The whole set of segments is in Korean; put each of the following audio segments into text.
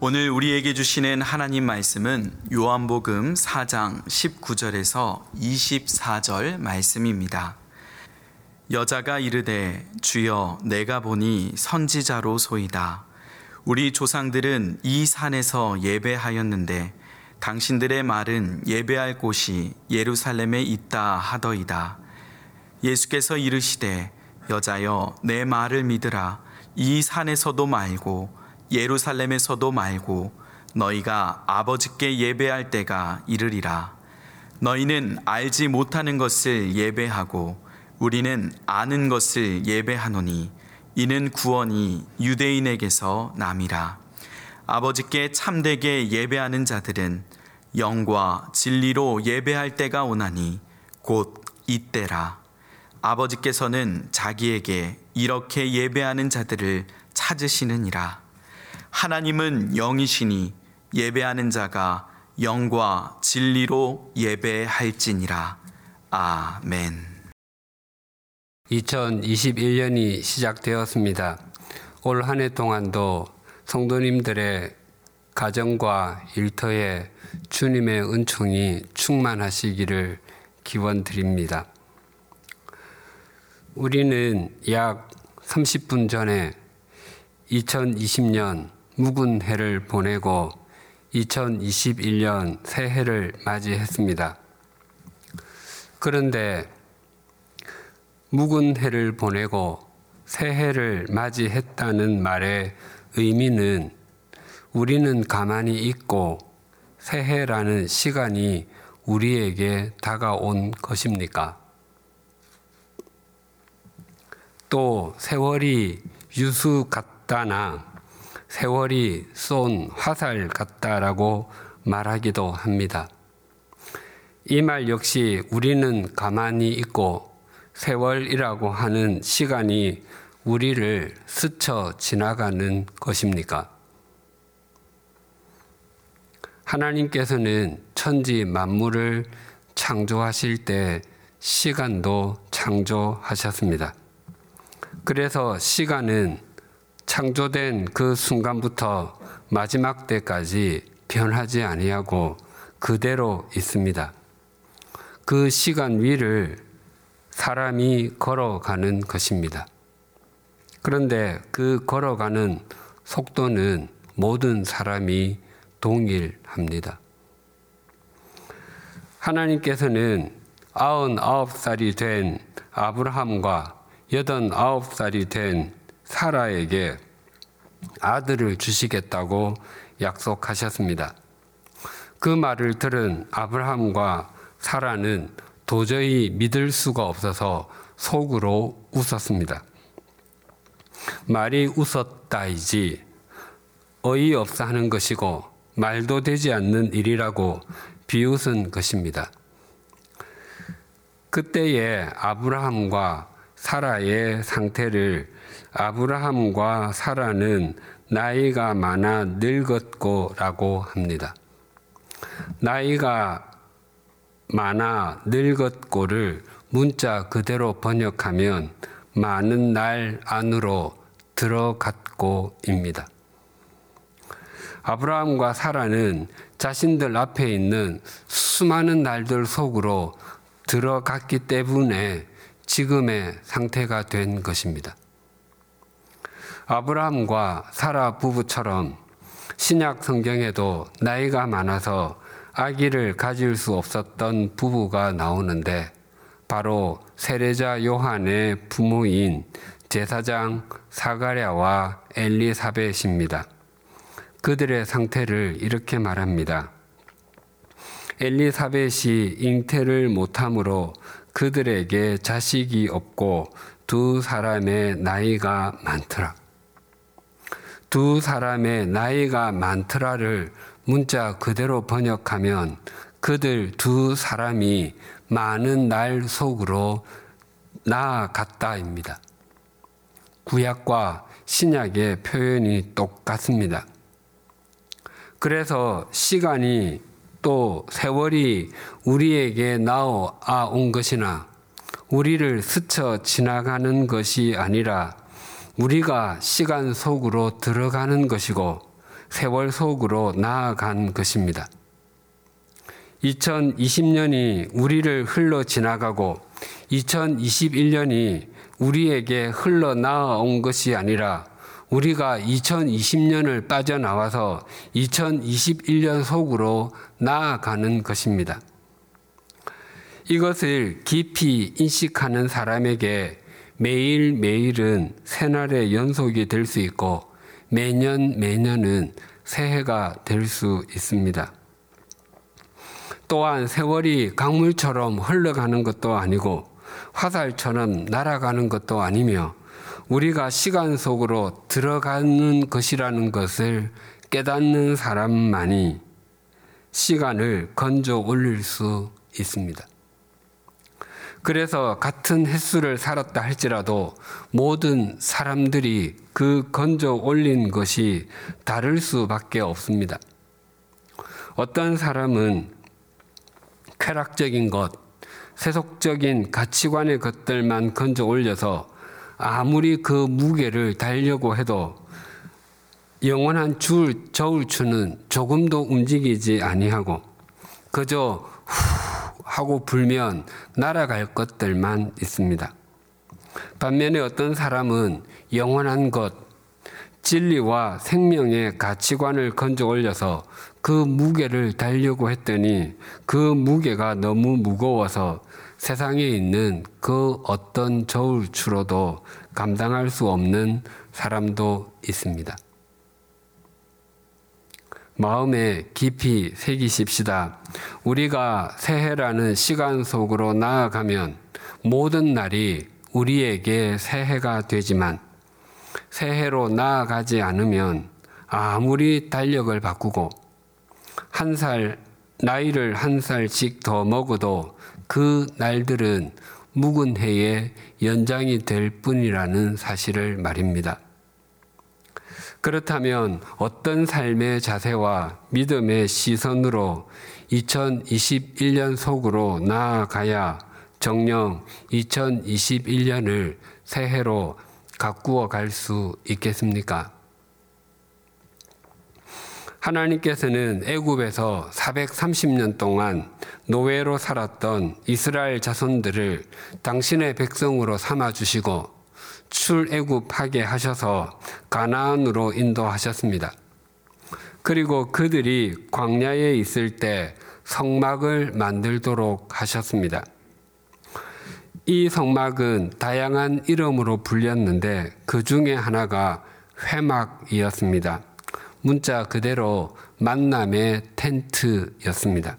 오늘 우리에게 주시는 하나님 말씀은 요한복음 4장 19절에서 24절 말씀입니다. 여자가 이르되 주여 내가 보니 선지자로 소이다. 우리 조상들은 이 산에서 예배하였는데 당신들의 말은 예배할 곳이 예루살렘에 있다 하더이다. 예수께서 이르시되 여자여 내 말을 믿으라 이 산에서도 말고 예루살렘에서도 말고 너희가 아버지께 예배할 때가 이르리라. 너희는 알지 못하는 것을 예배하고 우리는 아는 것을 예배하노니 이는 구원이 유대인에게서 남이라. 아버지께 참되게 예배하는 자들은 영과 진리로 예배할 때가 오나니 곧 이때라. 아버지께서는 자기에게 이렇게 예배하는 자들을 찾으시느니라. 하나님은 영이시니 예배하는 자가 영과 진리로 예배할지니라. 아멘. 2021년이 시작되었습니다. 올 한 해 동안도 성도님들의 가정과 일터에 주님의 은총이 충만하시기를 기원 드립니다. 우리는 약 30분 전에 2020년 묵은 해를 보내고 2021년 새해를 맞이했습니다. 그런데 묵은 해를 보내고 새해를 맞이했다는 말의 의미는 우리는 가만히 있고 새해라는 시간이 우리에게 다가온 것입니까? 또 세월이 유수 같다나 세월이 쏜 화살 같다라고 말하기도 합니다. 이 말 역시 우리는 가만히 있고 세월이라고 하는 시간이 우리를 스쳐 지나가는 것입니까? 하나님께서는 천지 만물을 창조하실 때 시간도 창조하셨습니다. 그래서 시간은 창조된 그 순간부터 마지막 때까지 변하지 아니하고 그대로 있습니다. 그 시간 위를 사람이 걸어가는 것입니다. 그런데 그 걸어가는 속도는 모든 사람이 동일합니다. 하나님께서는 99살이 된 아브라함과 89살이 된 사라에게 아들을 주시겠다고 약속하셨습니다. 그 말을 들은 아브라함과 사라는 도저히 믿을 수가 없어서 속으로 웃었습니다. 말이 웃었다이지 어이없어 하는 것이고 말도 되지 않는 일이라고 비웃은 것입니다. 그때의 아브라함과 사라의 상태를 아브라함과 사라는 나이가 많아 늙었고라고 합니다. 나이가 많아 늙었고를 문자 그대로 번역하면 많은 날 안으로 들어갔고입니다. 아브라함과 사라는 자신들 앞에 있는 수많은 날들 속으로 들어갔기 때문에 지금의 상태가 된 것입니다. 아브라함과 사라 부부처럼 신약 성경에도 나이가 많아서 아기를 가질 수 없었던 부부가 나오는데 바로 세례자 요한의 부모인 제사장 사가랴와 엘리사벳입니다. 그들의 상태를 이렇게 말합니다. 엘리사벳이 잉태를 못함으로 그들에게 자식이 없고 두 사람의 나이가 많더라. 두 사람의 나이가 많더라를 문자 그대로 번역하면 그들 두 사람이 많은 날 속으로 나아갔다입니다. 구약과 신약의 표현이 똑같습니다. 그래서 시간이 또 세월이 우리에게 나와 온 것이나 우리를 스쳐 지나가는 것이 아니라 우리가 시간 속으로 들어가는 것이고 세월 속으로 나아간 것입니다. 2020년이 우리를 흘러 지나가고 2021년이 우리에게 흘러 나아온 것이 아니라 우리가 2020년을 빠져나와서 2021년 속으로 나아가는 것입니다. 이것을 깊이 인식하는 사람에게 매일매일은 새날의 연속이 될 수 있고 매년 매년은 새해가 될 수 있습니다. 또한 세월이 강물처럼 흘러가는 것도 아니고 화살처럼 날아가는 것도 아니며 우리가 시간 속으로 들어가는 것이라는 것을 깨닫는 사람만이 시간을 건져 올릴 수 있습니다. 그래서 같은 횟수를 살았다 할지라도 모든 사람들이 그 건져 올린 것이 다를 수밖에 없습니다. 어떤 사람은 쾌락적인 것, 세속적인 가치관의 것들만 건져 올려서 아무리 그 무게를 달려고 해도 영원한 줄 저울추는 조금도 움직이지 아니하고 그저 후 하고 불면 날아갈 것들만 있습니다. 반면에 어떤 사람은 영원한 것, 진리와 생명의 가치관을 건져 올려서 그 무게를 달려고 했더니 그 무게가 너무 무거워서 세상에 있는 그 어떤 저울추로도 감당할 수 없는 사람도 있습니다. 마음에 깊이 새기십시다. 우리가 새해라는 시간 속으로 나아가면 모든 날이 우리에게 새해가 되지만 새해로 나아가지 않으면 아무리 달력을 바꾸고 한 살, 나이를 한 살씩 더 먹어도 그 날들은 묵은 해의 연장이 될 뿐이라는 사실을 말입니다. 그렇다면 어떤 삶의 자세와 믿음의 시선으로 2021년 속으로 나아가야 정령 2021년을 새해로 가꾸어 갈 수 있겠습니까? 하나님께서는 애굽에서 430년 동안 노예로 살았던 이스라엘 자손들을 당신의 백성으로 삼아 주시고 출애굽하게 하셔서 가나안으로 인도하셨습니다. 그리고 그들이 광야에 있을 때 성막을 만들도록 하셨습니다. 이 성막은 다양한 이름으로 불렸는데 그 중에 하나가 회막이었습니다. 문자 그대로 만남의 텐트였습니다.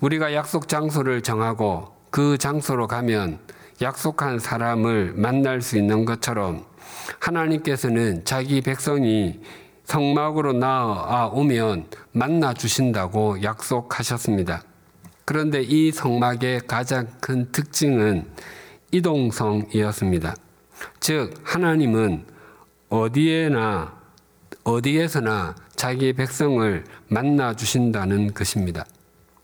우리가 약속 장소를 정하고 그 장소로 가면 약속한 사람을 만날 수 있는 것처럼 하나님께서는 자기 백성이 성막으로 나아오면 만나 주신다고 약속하셨습니다. 그런데 이 성막의 가장 큰 특징은 이동성이었습니다. 즉, 하나님은 어디에나, 어디에서나 자기 백성을 만나 주신다는 것입니다.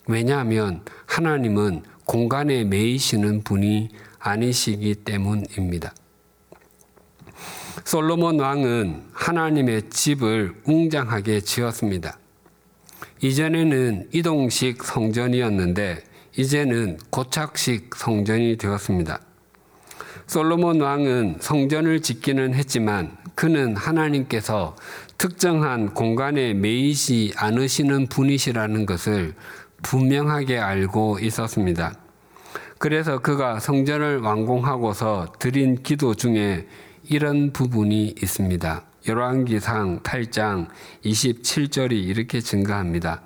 왜냐하면 하나님은 공간에 매이시는 분이 아니시기 때문입니다. 솔로몬 왕은 하나님의 집을 웅장하게 지었습니다. 이전에는 이동식 성전이었는데 이제는 고착식 성전이 되었습니다. 솔로몬 왕은 성전을 짓기는 했지만 그는 하나님께서 특정한 공간에 매이지 않으시는 분이시라는 것을 분명하게 알고 있었습니다. 그래서 그가 성전을 완공하고서 드린 기도 중에 이런 부분이 있습니다. 열왕기상 8장 27절이 이렇게 증가합니다.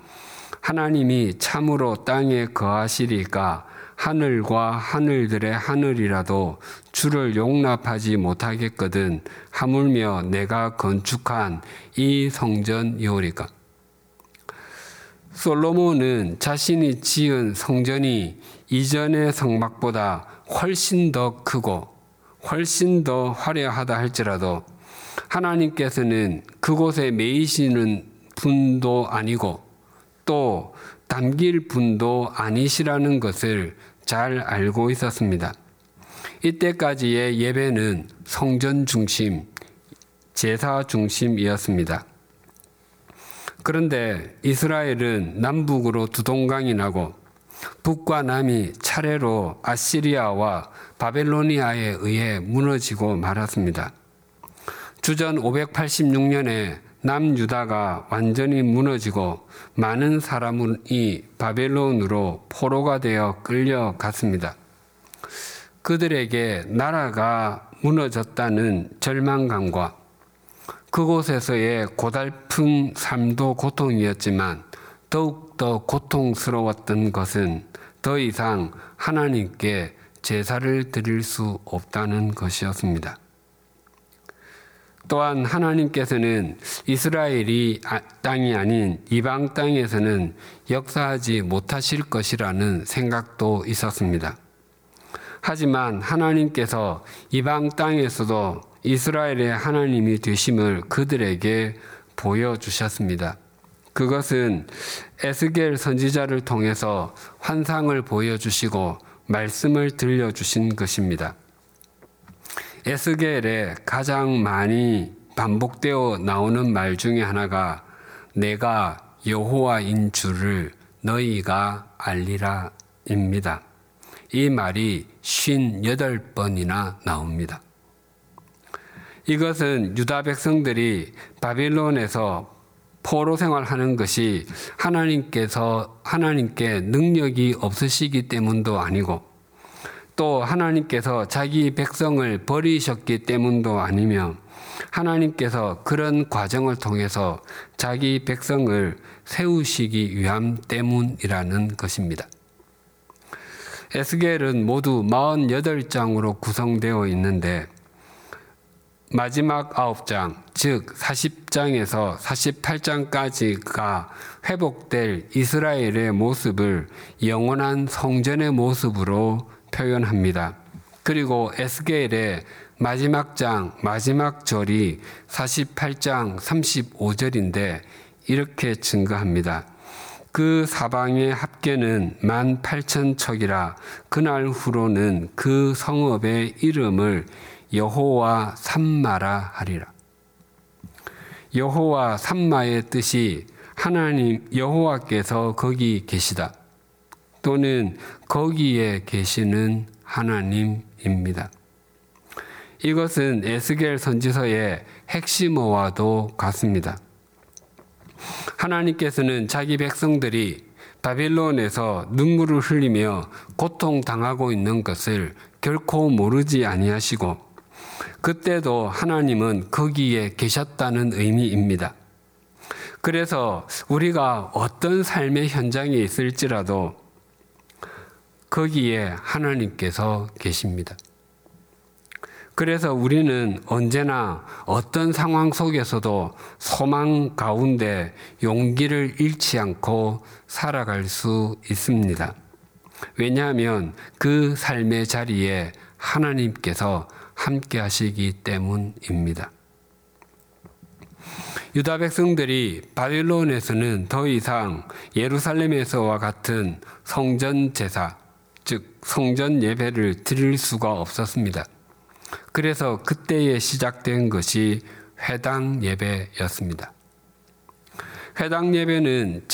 하나님이 참으로 땅에 거하시리까 하늘과 하늘들의 하늘이라도 주를 용납하지 못하겠거든 하물며 내가 건축한 이 성전이오리까. 솔로몬은 자신이 지은 성전이 이전의 성막보다 훨씬 더 크고 훨씬 더 화려하다 할지라도 하나님께서는 그곳에 매이시는 분도 아니고 또 담길 분도 아니시라는 것을 잘 알고 있었습니다. 이때까지의 예배는 성전 중심, 제사 중심이었습니다. 그런데 이스라엘은 남북으로 두 동강이 나고 북과 남이 차례로 아시리아와 바벨로니아에 의해 무너지고 말았습니다. 주전 586년에 남유다가 완전히 무너지고 많은 사람이 바벨론으로 포로가 되어 끌려갔습니다. 그들에게 나라가 무너졌다는 절망감과 그곳에서의 고달픈 삶도 고통이었지만 더욱더 고통스러웠던 것은 더 이상 하나님께 제사를 드릴 수 없다는 것이었습니다. 또한 하나님께서는 이스라엘이 아, 땅이 아닌 이방 땅에서는 역사하지 못하실 것이라는 생각도 있었습니다. 하지만 하나님께서 이방 땅에서도 이스라엘의 하나님이 되심을 그들에게 보여주셨습니다. 그것은 에스겔 선지자를 통해서 환상을 보여주시고 말씀을 들려주신 것입니다. 에스겔에 가장 많이 반복되어 나오는 말 중에 하나가 내가 여호와인 줄을 너희가 알리라입니다. 이 말이 58번이나 나옵니다. 이것은 유다 백성들이 바빌론에서 포로 생활하는 것이 하나님께서 하나님께 능력이 없으시기 때문도 아니고 또 하나님께서 자기 백성을 버리셨기 때문도 아니며 하나님께서 그런 과정을 통해서 자기 백성을 세우시기 위함 때문이라는 것입니다. 에스겔은 모두 48장으로 구성되어 있는데 마지막 9장, 즉 40장에서 48장까지가 회복될 이스라엘의 모습을 영원한 성전의 모습으로 표현합니다. 그리고 에스겔의 마지막 장, 마지막 절이 48장 35절인데 이렇게 증거합니다. 그 사방의 합계는 만 팔천 척이라 그날 후로는 그 성읍의 이름을 여호와 삼마라 하리라. 여호와 삼마의 뜻이 하나님 여호와께서 거기 계시다. 또는 거기에 계시는 하나님입니다. 이것은 에스겔 선지서의 핵심어와도 같습니다. 하나님께서는 자기 백성들이 바빌론에서 눈물을 흘리며 고통당하고 있는 것을 결코 모르지 아니하시고 그때도 하나님은 거기에 계셨다는 의미입니다. 그래서 우리가 어떤 삶의 현장에 있을지라도 거기에 하나님께서 계십니다. 그래서 우리는 언제나 어떤 상황 속에서도 소망 가운데 용기를 잃지 않고 살아갈 수 있습니다. 왜냐하면 그 삶의 자리에 하나님께서 함께 하시기 때문입니다. 유다 백성들이 바빌론에서는 더 이상 예루살렘에서와 같은 성전 제사, 즉 성전 예배를 드릴 수가 없었습니다. 그래서 그때에 시작된 것이 회당 예배였습니다. 회당 예배는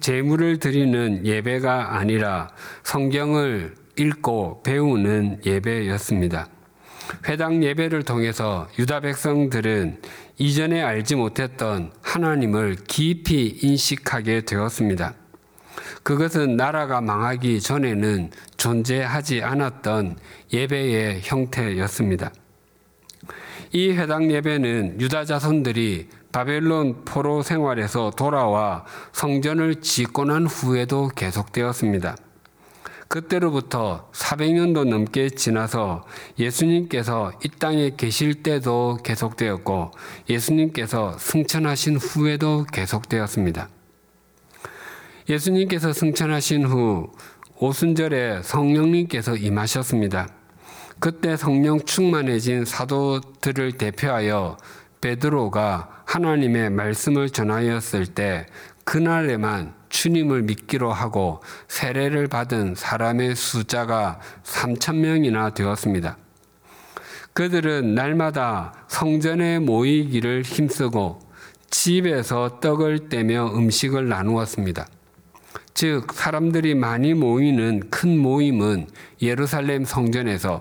재물을 드리는 예배가 아니라 성경을 읽고 배우는 예배였습니다. 회당 예배를 통해서 유다 백성들은 이전에 알지 못했던 하나님을 깊이 인식하게 되었습니다. 그것은 나라가 망하기 전에는 존재하지 않았던 예배의 형태였습니다. 이 회당 예배는 유다 자손들이 바벨론 포로 생활에서 돌아와 성전을 짓고 난 후에도 계속되었습니다. 그때로부터 400년도 넘게 지나서 예수님께서 이 땅에 계실 때도 계속되었고 예수님께서 승천하신 후에도 계속되었습니다. 예수님께서 승천하신 후 오순절에 성령님께서 임하셨습니다. 그때 성령 충만해진 사도들을 대표하여 베드로가 하나님의 말씀을 전하였을 때 그날에만 주님을 믿기로 하고 세례를 받은 사람의 숫자가 3천 명이나 되었습니다. 그들은 날마다 성전에 모이기를 힘쓰고 집에서 떡을 떼며 음식을 나누었습니다. 즉, 사람들이 많이 모이는 큰 모임은 예루살렘 성전에서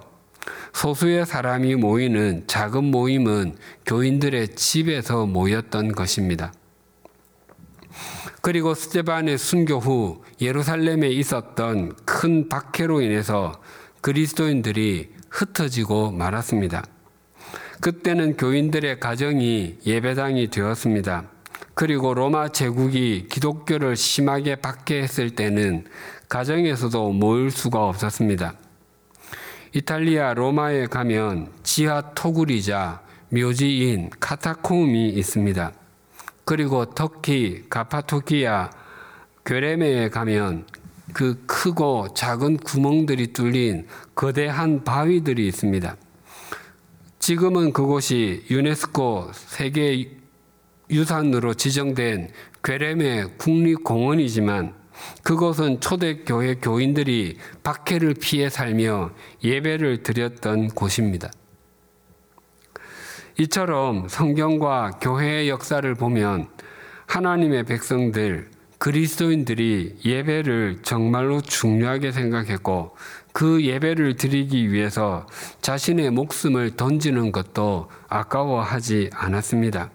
소수의 사람이 모이는 작은 모임은 교인들의 집에서 모였던 것입니다. 그리고 스테반의 순교 후 예루살렘에 있었던 큰 박해로 인해서 그리스도인들이 흩어지고 말았습니다. 그때는 교인들의 가정이 예배당이 되었습니다. 그리고 로마 제국이 기독교를 심하게 박해했을 때는 가정에서도 모일 수가 없었습니다. 이탈리아 로마에 가면 지하 토굴이자 묘지인 카타콤이 있습니다. 그리고 터키 가파토키아 괴레메에 가면 그 크고 작은 구멍들이 뚫린 거대한 바위들이 있습니다. 지금은 그곳이 유네스코 세계 유산으로 지정된 괴레메 국립공원이지만 그곳은 초대교회 교인들이 박해를 피해 살며 예배를 드렸던 곳입니다. 이처럼 성경과 교회의 역사를 보면 하나님의 백성들, 그리스도인들이 예배를 정말로 중요하게 생각했고 그 예배를 드리기 위해서 자신의 목숨을 던지는 것도 아까워하지 않았습니다.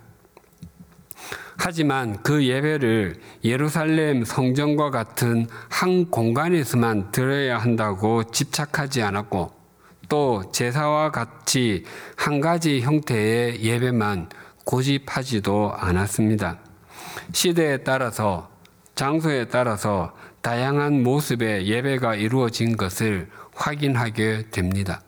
하지만 그 예배를 예루살렘 성전과 같은 한 공간에서만 드려야 한다고 집착하지 않았고 또 제사와 같이 한 가지 형태의 예배만 고집하지도 않았습니다. 시대에 따라서 장소에 따라서 다양한 모습의 예배가 이루어진 것을 확인하게 됩니다.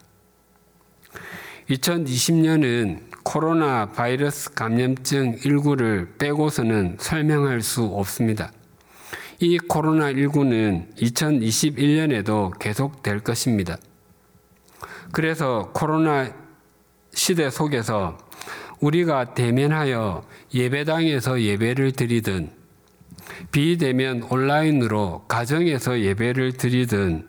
2020년은 코로나 바이러스 감염증 19를 빼고서는 설명할 수 없습니다. 이 코로나19는 2021년에도 계속될 것입니다. 그래서 코로나 시대 속에서 우리가 대면하여 예배당에서 예배를 드리든 비대면 온라인으로 가정에서 예배를 드리든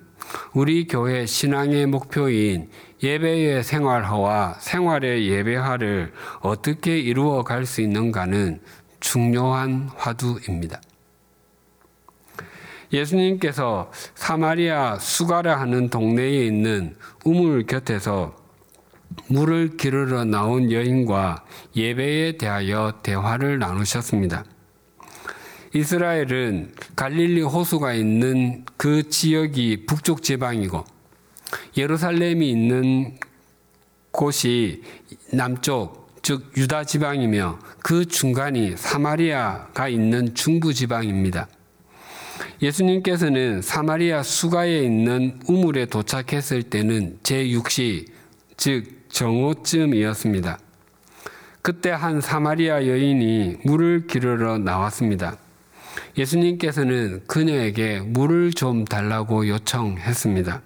우리 교회 신앙의 목표인 예배의 생활화와 생활의 예배화를 어떻게 이루어 갈 수 있는가는 중요한 화두입니다. 예수님께서 사마리아 수가라 하는 동네에 있는 우물 곁에서 물을 기르러 나온 여인과 예배에 대하여 대화를 나누셨습니다. 이스라엘은 갈릴리 호수가 있는 그 지역이 북쪽 지방이고 예루살렘이 있는 곳이 남쪽, 즉 유다 지방이며 그 중간이 사마리아가 있는 중부 지방입니다. 예수님께서는 사마리아 수가에 있는 우물에 도착했을 때는 제6시, 즉 정오쯤이었습니다. 그때 한 사마리아 여인이 물을 기르러 나왔습니다. 예수님께서는 그녀에게 물을 좀 달라고 요청했습니다.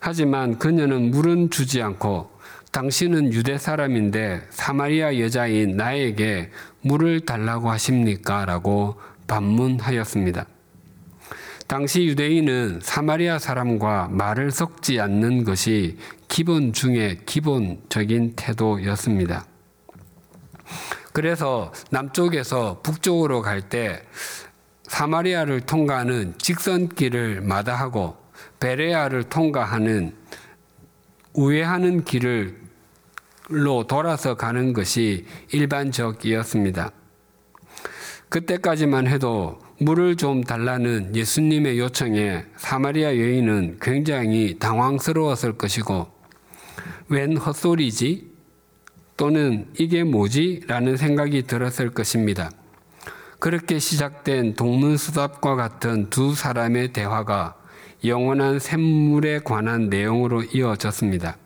하지만 그녀는 물은 주지 않고 당신은 유대 사람인데 사마리아 여자인 나에게 물을 달라고 하십니까? 라고 반문하였습니다. 당시 유대인은 사마리아 사람과 말을 섞지 않는 것이 기본 중에 기본적인 태도였습니다. 그래서 남쪽에서 북쪽으로 갈 때 사마리아를 통과하는 직선길을 마다하고 베레아를 통과하는 우회하는 길을로 돌아서 가는 것이 일반적이었습니다. 그때까지만 해도 물을 좀 달라는 예수님의 요청에 사마리아 여인은 굉장히 당황스러웠을 것이고, 웬 헛소리지? 또는 이게 뭐지? 라는 생각이 들었을 것입니다. 그렇게 시작된 동문수답과 같은 두 사람의 대화가 영원한 샘물에 관한 내용으로 이어졌습니다.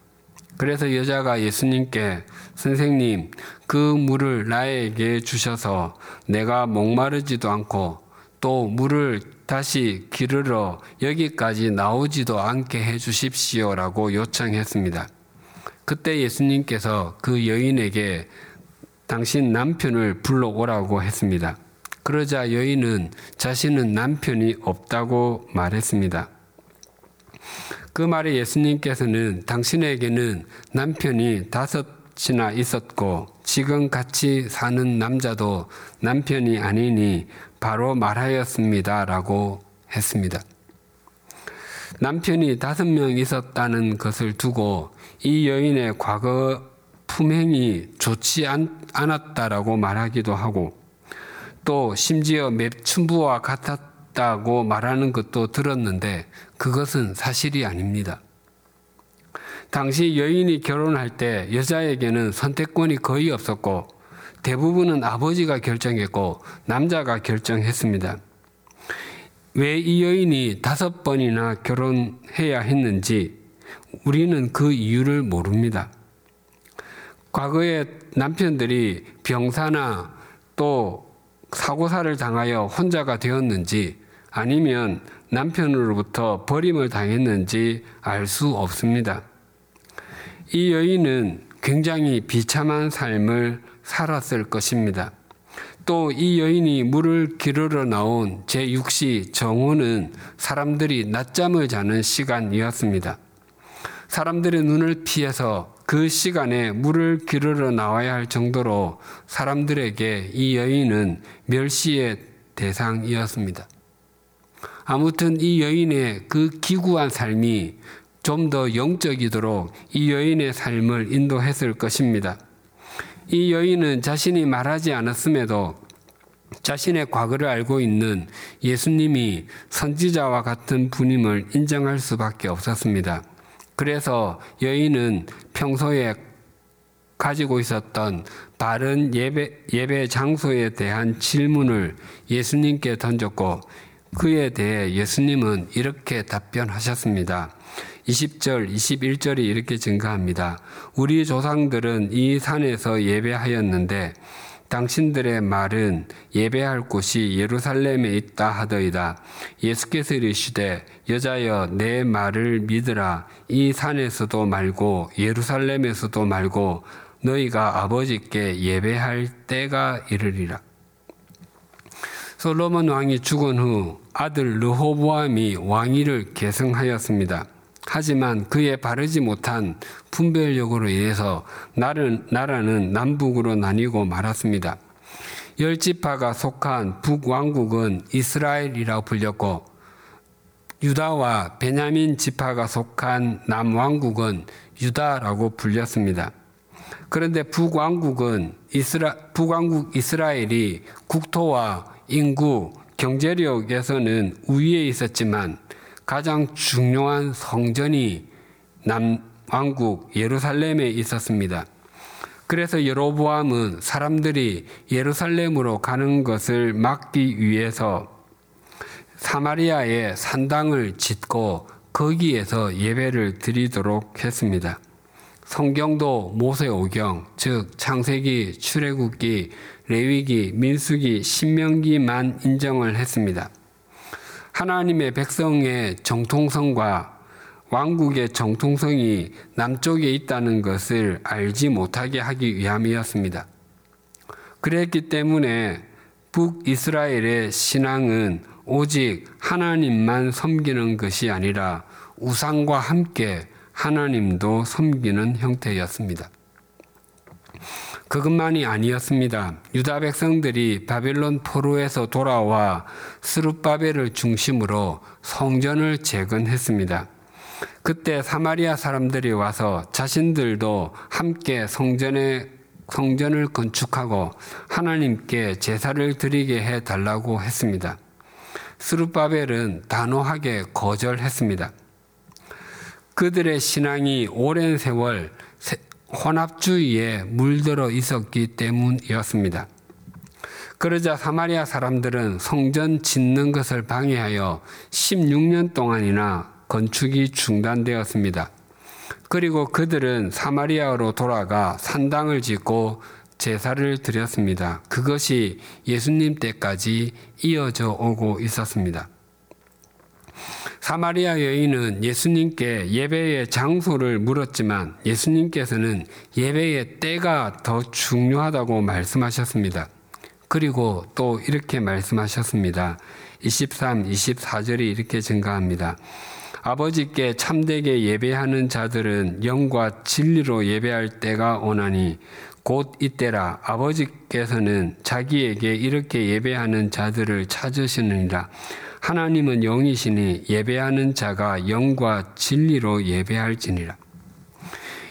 그래서 여자가 예수님께 선생님, 그 물을 나에게 주셔서 내가 목마르지도 않고 또 물을 다시 기르러 여기까지 나오지도 않게 해 주십시오 라고 요청했습니다. 그때 예수님께서 그 여인에게 당신 남편을 불러오라고 했습니다. 그러자 여인은 자신은 남편이 없다고 말했습니다. 그 말에 예수님께서는 당신에게는 남편이 다섯 다섯이나 있었고 지금 같이 사는 남자도 남편이 아니니 바로 말하였습니다 라고 했습니다. 남편이 다섯 명 있었다는 것을 두고 이 여인의 과거 품행이 좋지 않, 않았다라고 말하기도 하고 또 심지어 맵춘부와 같았다고 말하는 것도 들었는데 그것은 사실이 아닙니다. 당시 여인이 결혼할 때 여자에게는 선택권이 거의 없었고 대부분은 아버지가 결정했고 남자가 결정했습니다. 왜 이 여인이 다섯 번이나 결혼해야 했는지 우리는 그 이유를 모릅니다. 과거에 남편들이 병사나 또 사고사를 당하여 혼자가 되었는지 아니면 남편으로부터 버림을 당했는지 알 수 없습니다. 이 여인은 굉장히 비참한 삶을 살았을 것입니다. 또 이 여인이 물을 기르러 나온 제6시 정오는 사람들이 낮잠을 자는 시간이었습니다. 사람들의 눈을 피해서 그 시간에 물을 기르러 나와야 할 정도로 사람들에게 이 여인은 멸시의 대상이었습니다. 아무튼 이 여인의 그 기구한 삶이 좀 더 영적이도록 이 여인의 삶을 인도했을 것입니다. 이 여인은 자신이 말하지 않았음에도 자신의 과거를 알고 있는 예수님이 선지자와 같은 분임을 인정할 수밖에 없었습니다. 그래서 여인은 평소에 가지고 있었던 바른 예배, 예배 장소에 대한 질문을 예수님께 던졌고 그에 대해 예수님은 이렇게 답변하셨습니다. 20절, 21절이 이렇게 증가합니다. 우리 조상들은 이 산에서 예배하였는데 당신들의 말은 예배할 곳이 예루살렘에 있다 하더이다. 예수께서 이르시되 여자여 내 말을 믿으라. 이 산에서도 말고 예루살렘에서도 말고 너희가 아버지께 예배할 때가 이르리라. 솔로몬 왕이 죽은 후 아들 르호보암이 왕위를 계승하였습니다. 하지만 그의 바르지 못한 분별력으로 인해서 나라는 남북으로 나뉘고 말았습니다. 열 지파가 속한 북왕국은 이스라엘이라고 불렸고 유다와 베냐민 지파가 속한 남왕국은 유다라고 불렸습니다. 그런데 북왕국은 이스라, 북왕국 이스라엘이 국토와 인구, 경제력에서는 우위에 있었지만 가장 중요한 성전이 남왕국 예루살렘에 있었습니다. 그래서 여로보암은 사람들이 예루살렘으로 가는 것을 막기 위해서 사마리아에 산당을 짓고 거기에서 예배를 드리도록 했습니다. 성경도 모세오경, 즉 창세기, 출애굽기, 레위기, 민수기, 신명기만 인정을 했습니다. 하나님의 백성의 정통성과 왕국의 정통성이 남쪽에 있다는 것을 알지 못하게 하기 위함이었습니다. 그랬기 때문에 북이스라엘의 신앙은 오직 하나님만 섬기는 것이 아니라 우상과 함께 하나님도 섬기는 형태였습니다. 그것만이 아니었습니다. 유다 백성들이 바벨론 포로에서 돌아와 스룹바벨을 중심으로 성전을 재건했습니다. 그때 사마리아 사람들이 와서 자신들도 함께 성전에 성전을 건축하고 하나님께 제사를 드리게 해 달라고 했습니다. 스룹바벨은 단호하게 거절했습니다. 그들의 신앙이 오랜 세월 혼합주의에 물들어 있었기 때문이었습니다. 그러자 사마리아 사람들은 성전 짓는 것을 방해하여 16년 동안이나 건축이 중단되었습니다. 그리고 그들은 사마리아로 돌아가 산당을 짓고 제사를 드렸습니다. 그것이 예수님 때까지 이어져 오고 있었습니다. 사마리아 여인은 예수님께 예배의 장소를 물었지만 예수님께서는 예배의 때가 더 중요하다고 말씀하셨습니다. 그리고 또 이렇게 말씀하셨습니다. 23, 24절이 이렇게 증가합니다. 아버지께 참되게 예배하는 자들은 영과 진리로 예배할 때가 오나니 곧 이때라 아버지께서는 자기에게 이렇게 예배하는 자들을 찾으시느니라 하나님은 영이시니 예배하는 자가 영과 진리로 예배할지니라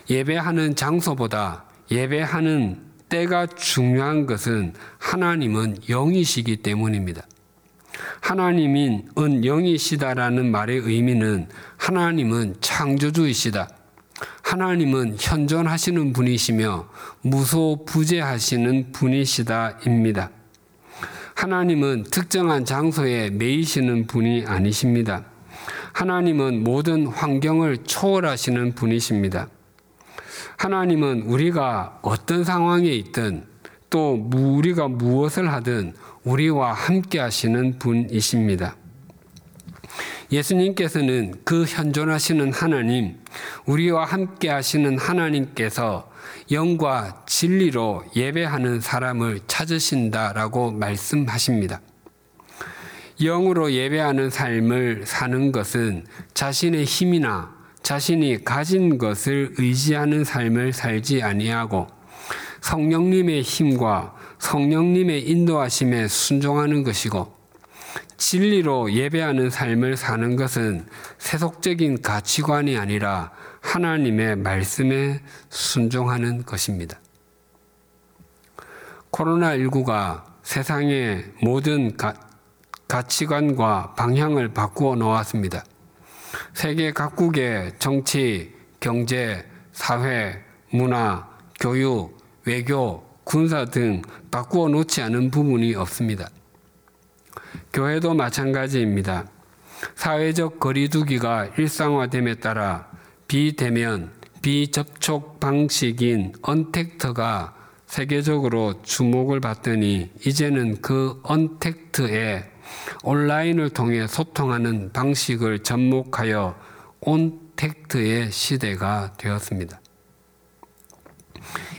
예배하는 장소보다 예배하는 때가 중요한 것은 하나님은 영이시기 때문입니다. 하나님은 영이시다라는 말의 의미는 하나님은 창조주이시다. 하나님은 현존하시는 분이시며 무소부재하시는 분이시다입니다. 하나님은 특정한 장소에 매이시는 분이 아니십니다. 하나님은 모든 환경을 초월하시는 분이십니다. 하나님은 우리가 어떤 상황에 있든 또 우리가 무엇을 하든 우리와 함께 하시는 분이십니다. 예수님께서는 그 현존하시는 하나님, 우리와 함께 하시는 하나님께서 영과 진리로 예배하는 사람을 찾으신다라고 말씀하십니다. 영으로 예배하는 삶을 사는 것은 자신의 힘이나 자신이 가진 것을 의지하는 삶을 살지 아니하고 성령님의 힘과 성령님의 인도하심에 순종하는 것이고 진리로 예배하는 삶을 사는 것은 세속적인 가치관이 아니라 하나님의 말씀에 순종하는 것입니다. 코로나19가 세상의 모든 가, 가치관과 방향을 바꾸어 놓았습니다. 세계 각국의 정치, 경제, 사회, 문화, 교육, 외교, 군사 등 바꾸어 놓지 않은 부분이 없습니다. 교회도 마찬가지입니다. 사회적 거리두기가 일상화됨에 따라 비대면, 비접촉 방식인 언택트가 세계적으로 주목을 받더니 이제는 그 언택트에 온라인을 통해 소통하는 방식을 접목하여 온택트의 시대가 되었습니다.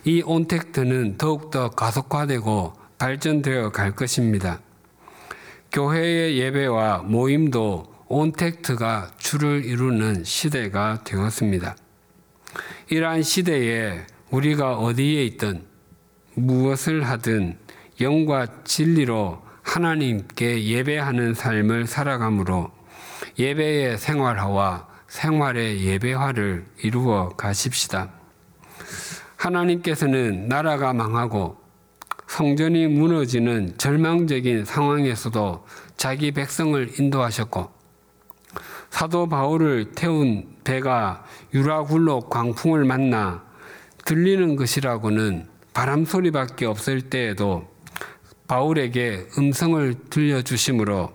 이 온택트는 더욱더 가속화되고 발전되어 갈 것입니다. 교회의 예배와 모임도 온택트가 주를 이루는 시대가 되었습니다. 이러한 시대에 우리가 어디에 있든 무엇을 하든 영과 진리로 하나님께 예배하는 삶을 살아가므로 예배의 생활화와 생활의 예배화를 이루어 가십시다. 하나님께서는 나라가 망하고 성전이 무너지는 절망적인 상황에서도 자기 백성을 인도하셨고 사도 바울을 태운 배가 유라굴로 광풍을 만나 들리는 것이라고는 바람 소리밖에 없을 때에도 바울에게 음성을 들려주심으로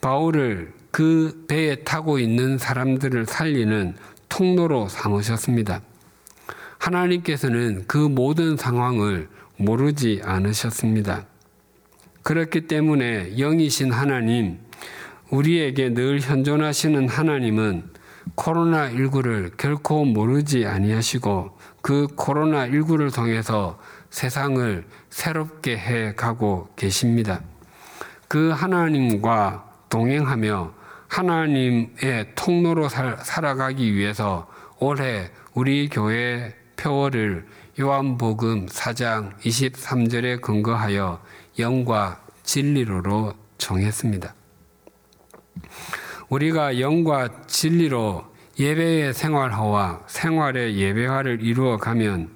바울을 그 배에 타고 있는 사람들을 살리는 통로로 삼으셨습니다. 하나님께서는 그 모든 상황을 모르지 않으셨습니다. 그렇기 때문에 영이신 하나님, 우리에게 늘 현존하시는 하나님은 코로나19를 결코 모르지 아니하시고 그 코로나19를 통해서 세상을 새롭게 해 가고 계십니다. 그 하나님과 동행하며 하나님의 통로로 살 아가기 위해서 올해 우리 교회 표어를 요한복음 4장 23절에 근거하여 영과 진리로로 정했습니다. 우리가 영과 진리로 예배의 생활화와 생활의 예배화를 이루어 가면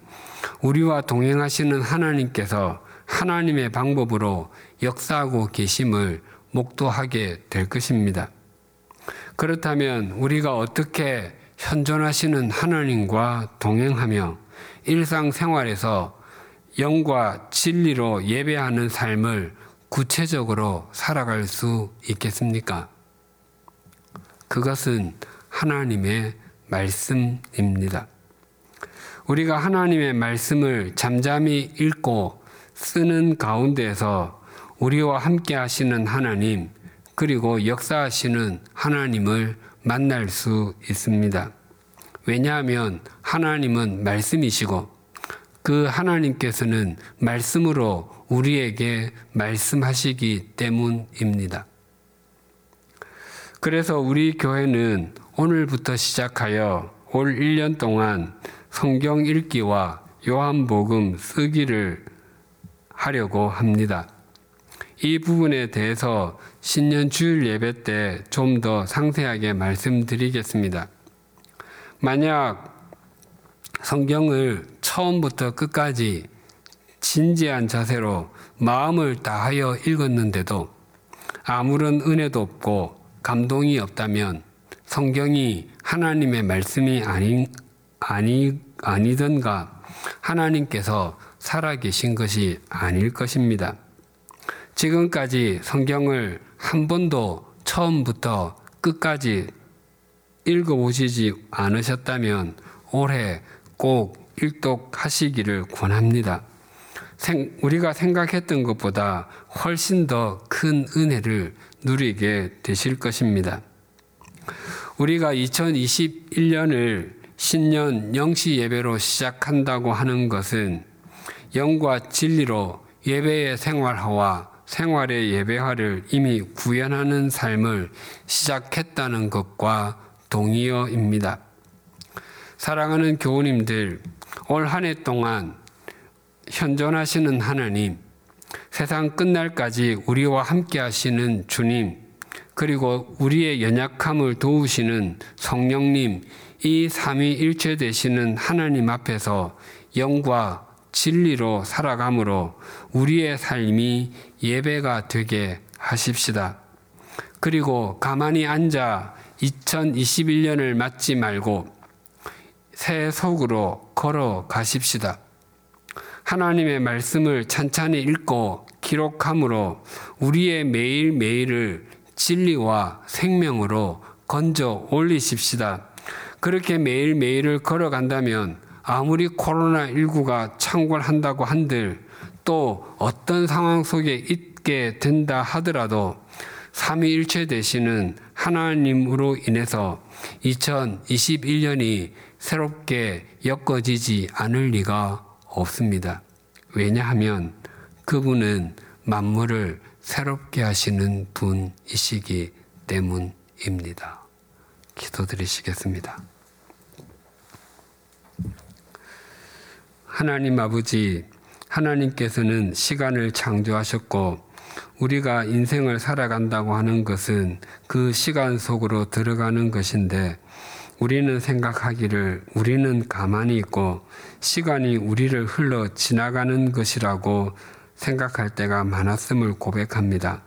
우리와 동행하시는 하나님께서 하나님의 방법으로 역사하고 계심을 목도하게 될 것입니다. 그렇다면 우리가 어떻게 현존하시는 하나님과 동행하며 일상생활에서 영과 진리로 예배하는 삶을 구체적으로 살아갈 수 있겠습니까? 그것은 하나님의 말씀입니다. 우리가 하나님의 말씀을 잠잠히 읽고 쓰는 가운데서 우리와 함께 하시는 하나님, 그리고 역사하시는 하나님을 만날 수 있습니다. 왜냐하면 하나님은 말씀이시고 그 하나님께서는 말씀으로 우리에게 말씀하시기 때문입니다. 그래서 우리 교회는 오늘부터 시작하여 올 1년 동안 성경 읽기와 요한복음 쓰기를 하려고 합니다. 이 부분에 대해서 신년 주일 예배 때 좀 더 상세하게 말씀드리겠습니다. 만약 성경을 처음부터 끝까지 진지한 자세로 마음을 다하여 읽었는데도 아무런 은혜도 없고 감동이 없다면 성경이 하나님의 말씀이 아니, 아니, 아니던가 하나님께서 살아계신 것이 아닐 것입니다. 지금까지 성경을 한 번도 처음부터 끝까지 읽어보시지 않으셨다면 올해 꼭 일독하시기를 권합니다. 우리가 생각했던 것보다 훨씬 더 큰 은혜를 누리게 되실 것입니다. 우리가 2021년을 신년 영시 예배로 시작한다고 하는 것은 영과 진리로 예배의 생활화와 생활의 예배화를 이미 구현하는 삶을 시작했다는 것과 동의어입니다. 사랑하는 교우님들, 올 한 해 동안 현존하시는 하나님, 세상 끝날까지 우리와 함께 하시는 주님, 그리고 우리의 연약함을 도우시는 성령님, 이 삼위일체 되시는 하나님 앞에서 영과 진리로 살아감으로 우리의 삶이 예배가 되게 하십시다. 그리고 가만히 앉아 2021년을 맞지 말고 새 속으로 걸어 가십시다. 하나님의 말씀을 찬찬히 읽고 기록함으로 우리의 매일매일을 진리와 생명으로 건져 올리십시다. 그렇게 매일매일을 걸어간다면 아무리 코로나19가 창궐한다고 한들 또 어떤 상황 속에 있게 된다 하더라도 삼위일체 되시는 하나님으로 인해서 2021년이 새롭게 엮어지지 않을 리가 없습니다. 왜냐하면 그분은 만물을 새롭게 하시는 분이시기 때문입니다. 기도드리시겠습니다. 하나님 아버지, 하나님께서는 시간을 창조하셨고, 우리가 인생을 살아간다고 하는 것은 그 시간 속으로 들어가는 것인데, 우리는 생각하기를 우리는 가만히 있고 시간이 우리를 흘러 지나가는 것이라고 생각할 때가 많았음을 고백합니다.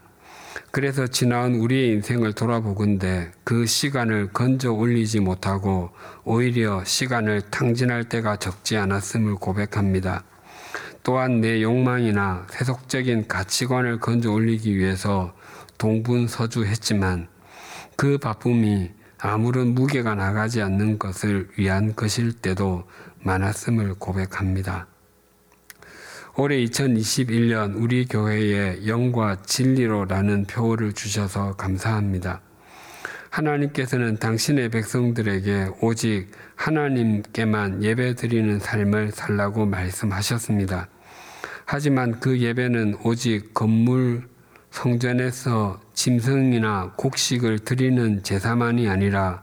그래서 지나온 우리의 인생을 돌아보건대 그 시간을 건져 올리지 못하고 오히려 시간을 탕진할 때가 적지 않았음을 고백합니다. 또한 내 욕망이나 세속적인 가치관을 건져 올리기 위해서 동분서주했지만 그 바쁨이 아무런 무게가 나가지 않는 것을 위한 것일 때도 많았음을 고백합니다. 올해 2021년 우리 교회에 영과 진리로라는 표어를 주셔서 감사합니다. 하나님께서는 당신의 백성들에게 오직 하나님께만 예배 드리는 삶을 살라고 말씀하셨습니다. 하지만 그 예배는 오직 건물 성전에서 짐승이나 곡식을 드리는 제사만이 아니라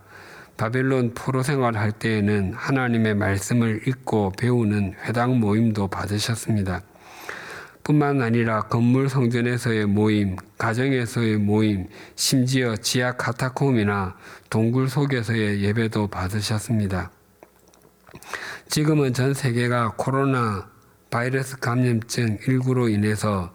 바벨론 포로 생활할 때에는 하나님의 말씀을 읽고 배우는 회당 모임도 받으셨습니다. 뿐만 아니라 건물 성전에서의 모임, 가정에서의 모임, 심지어 지하 카타콤이나 동굴 속에서의 예배도 받으셨습니다. 지금은 전 세계가 코로나 바이러스 감염증 19로 인해서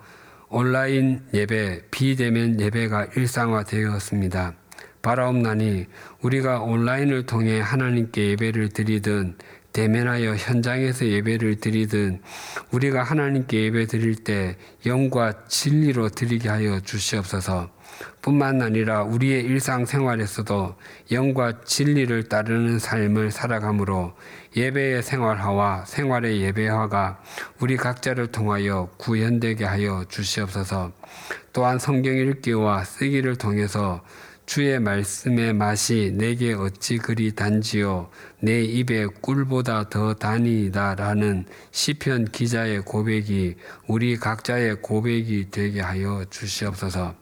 온라인 예배, 비대면 예배가 일상화되었습니다. 바라옵나니 우리가 온라인을 통해 하나님께 예배를 드리든 대면하여 현장에서 예배를 드리든 우리가 하나님께 예배 드릴 때 영과 진리로 드리게 하여 주시옵소서. 뿐만 아니라 우리의 일상생활에서도 영과 진리를 따르는 삶을 살아가므로 예배의 생활화와 생활의 예배화가 우리 각자를 통하여 구현되게 하여 주시옵소서. 또한 성경 읽기와 쓰기를 통해서 주의 말씀의 맛이 내게 어찌 그리 단지요 내 입에 꿀보다 더 다니다라는 시편 기자의 고백이 우리 각자의 고백이 되게 하여 주시옵소서.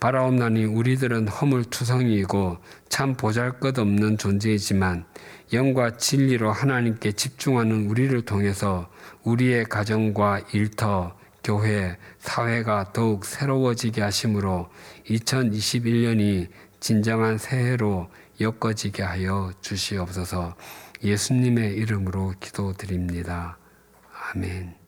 바라옵나니 우리들은 허물투성이이고 참 보잘것없는 존재이지만 영과 진리로 하나님께 집중하는 우리를 통해서 우리의 가정과 일터, 교회, 사회가 더욱 새로워지게 하심으로 2021년이 진정한 새해로 엮어지게 하여 주시옵소서 예수님의 이름으로 기도드립니다. 아멘.